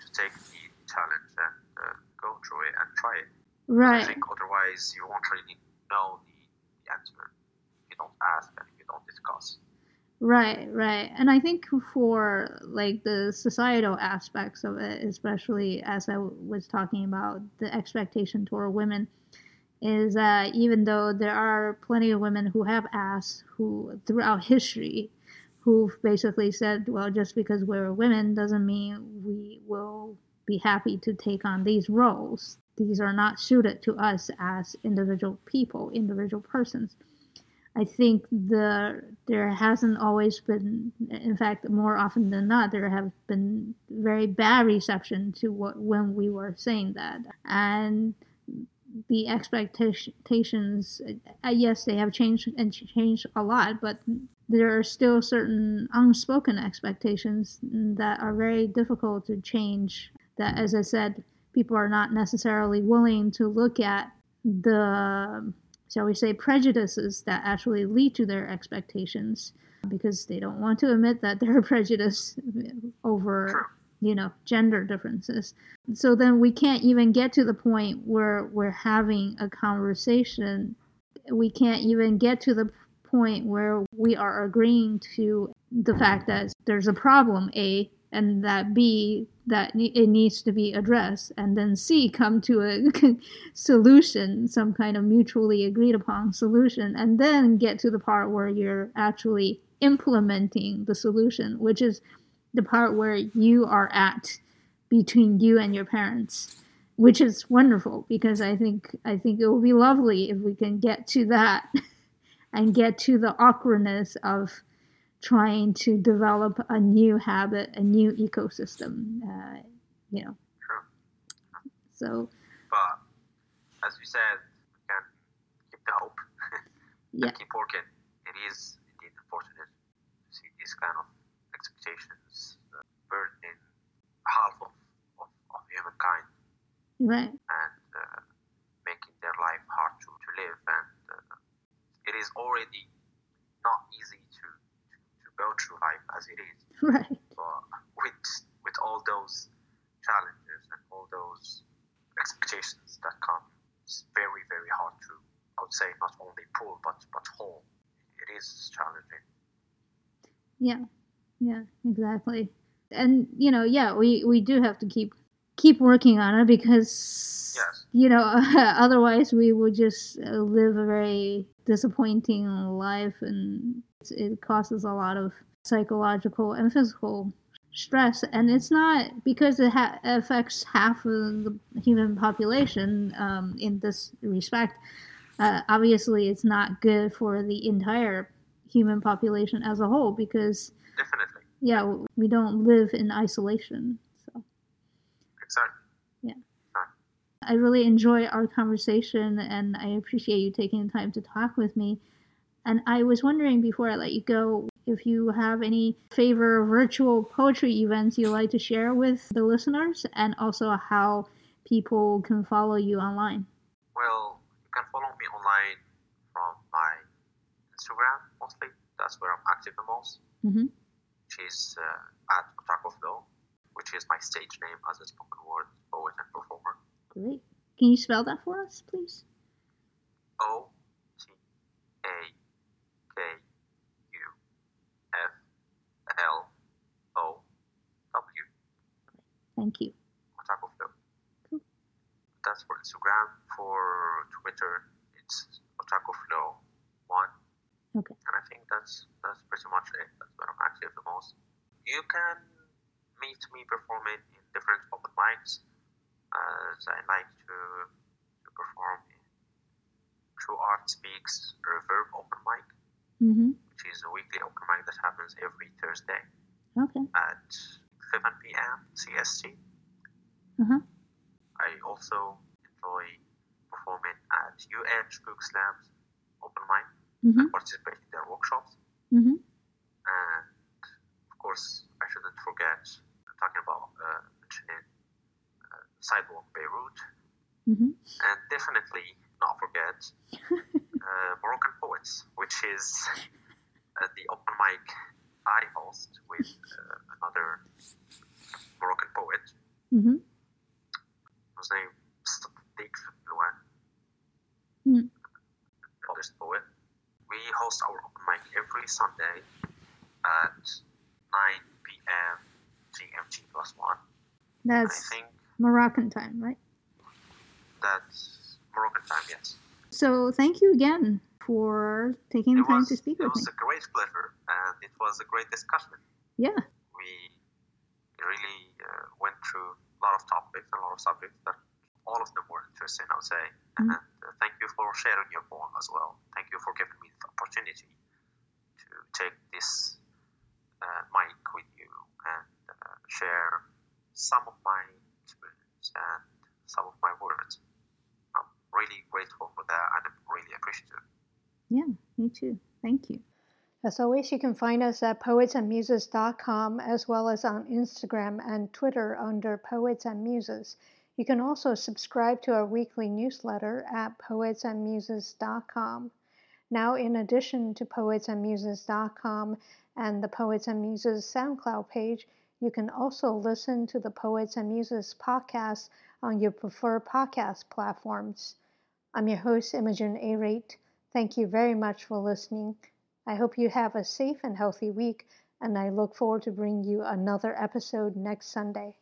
to take the challenge and uh, go through it and try it. Right. I think otherwise you won't really know the, the answer you don't ask and you don't discuss. Right, right. And I think for like the societal aspects of it, especially as I w- was talking about the expectation toward women, is that even though there are plenty of women who have asked who throughout history who've basically said, well, just because we're women doesn't mean we will be happy to take on these roles. These are not suited to us as individual people, individual persons. I think the there hasn't always been, in fact, more often than not, there have been very bad reception to what when we were saying that, and the expectations. Uh, yes, they have changed and changed a lot, but there are still certain unspoken expectations that are very difficult to change. That, as I said, people are not necessarily willing to look at the shall we say, prejudices that actually lead to their expectations because they don't want to admit that they're prejudiced over. You know, gender differences. So then we can't even get to the point where we're having a conversation. We can't even get to the point where we are agreeing to the fact that there's a problem, A, and that B, that it needs to be addressed, and then C, come to a solution, some kind of mutually agreed upon solution, and then get to the part where you're actually implementing the solution, which is the part where you are at between you and your parents which is wonderful because I think I think it will be lovely if we can get to that and get to the awkwardness of trying to develop a new habit, a new ecosystem. Uh, you know, True. so But as you said, we can keep the hope yeah, keep working. It is indeed unfortunate to see these kind of expectations uh, burdening half of, of, right, and uh, making their life hard to, to live. And uh, it is already not easy to, to, to go through life as it is. right, But with, with all those challenges and all those expectations that come, it's very, very hard to, I would say, not only pull but, but hold. It is challenging. yeah, yeah, exactly. And you know, yeah, we we do have to keep keep working on it because Yes. you know otherwise we would just uh, live a very disappointing life and it causes a lot of psychological and physical stress, and it's not because it ha- affects half of the human population um, in this respect. Uh, obviously, it's not good for the entire human population as a whole because Definitely. yeah, we don't live in isolation. So Exactly. I really enjoy our conversation, and I appreciate you taking the time to talk with me. And I was wondering before I let you go if you have any favorite virtual poetry events you'd like to share with the listeners, and also how people can follow you online. Well, you can follow me online from my Instagram mostly. That's where I'm active the most, hmm which is uh, at Otaku Flow, which is my stage name as a spoken word poet and performer. Great. Can you spell that for us, please? O T A K U F L O W. Thank you. Otaku Flow. Cool. That's for Instagram. For Twitter, it's Otaku Flow one. Okay. And I think that's that's pretty much it. That's where I'm active the most. You can meet me performing in different open mics, as I like to, to perform in True Art Speaks Reverb Open Mic, Mm-hmm. which is a weekly open mic that happens every Thursday Okay. at 7 p.m. CST. Uh-huh. I also enjoy performing at UN Spook Slams Open Mic Mm-hmm. and participate in their workshops. Mm-hmm. And of course, I shouldn't forget talking about uh, mentioning uh, Sidewalk Beirut, Mm-hmm. and definitely not forget uh, Moroccan Poets, which is uh, the open mic I host with uh, another Moroccan poet Mm-hmm. whose name is Sadiq Louan, Mm. published poet. We host our open mic every Sunday at 9 p.m. GMT plus one. I That's think Moroccan time, right? that's Moroccan time, yes. So thank you again for taking the time was, to speak it with me. was a great pleasure and it was a great discussion. Yeah. We really uh, went through a lot of topics and a lot of subjects that all of them were interesting, I would say. Mhm. And uh, thank you for sharing your poem as well. Thank you for giving me the opportunity to take this uh, mic with you and uh, share some of my experience and some of my words. I'm really grateful for that and I'm really appreciative. Yeah, me too. Thank you. As always, you can find us at poetsandmuses.com as well as on Instagram and Twitter under Poets and Muses. You can also subscribe to our weekly newsletter at poetsandmuses.com. Now, in addition to poetsandmuses.com and the Poets and Muses SoundCloud page, you can also listen to the Poets and Muses podcast on your preferred podcast platforms. I'm your host, Imogen A. Rate. Thank you very much for listening. I hope you have a safe and healthy week, and I look forward to bringing you another episode next Sunday.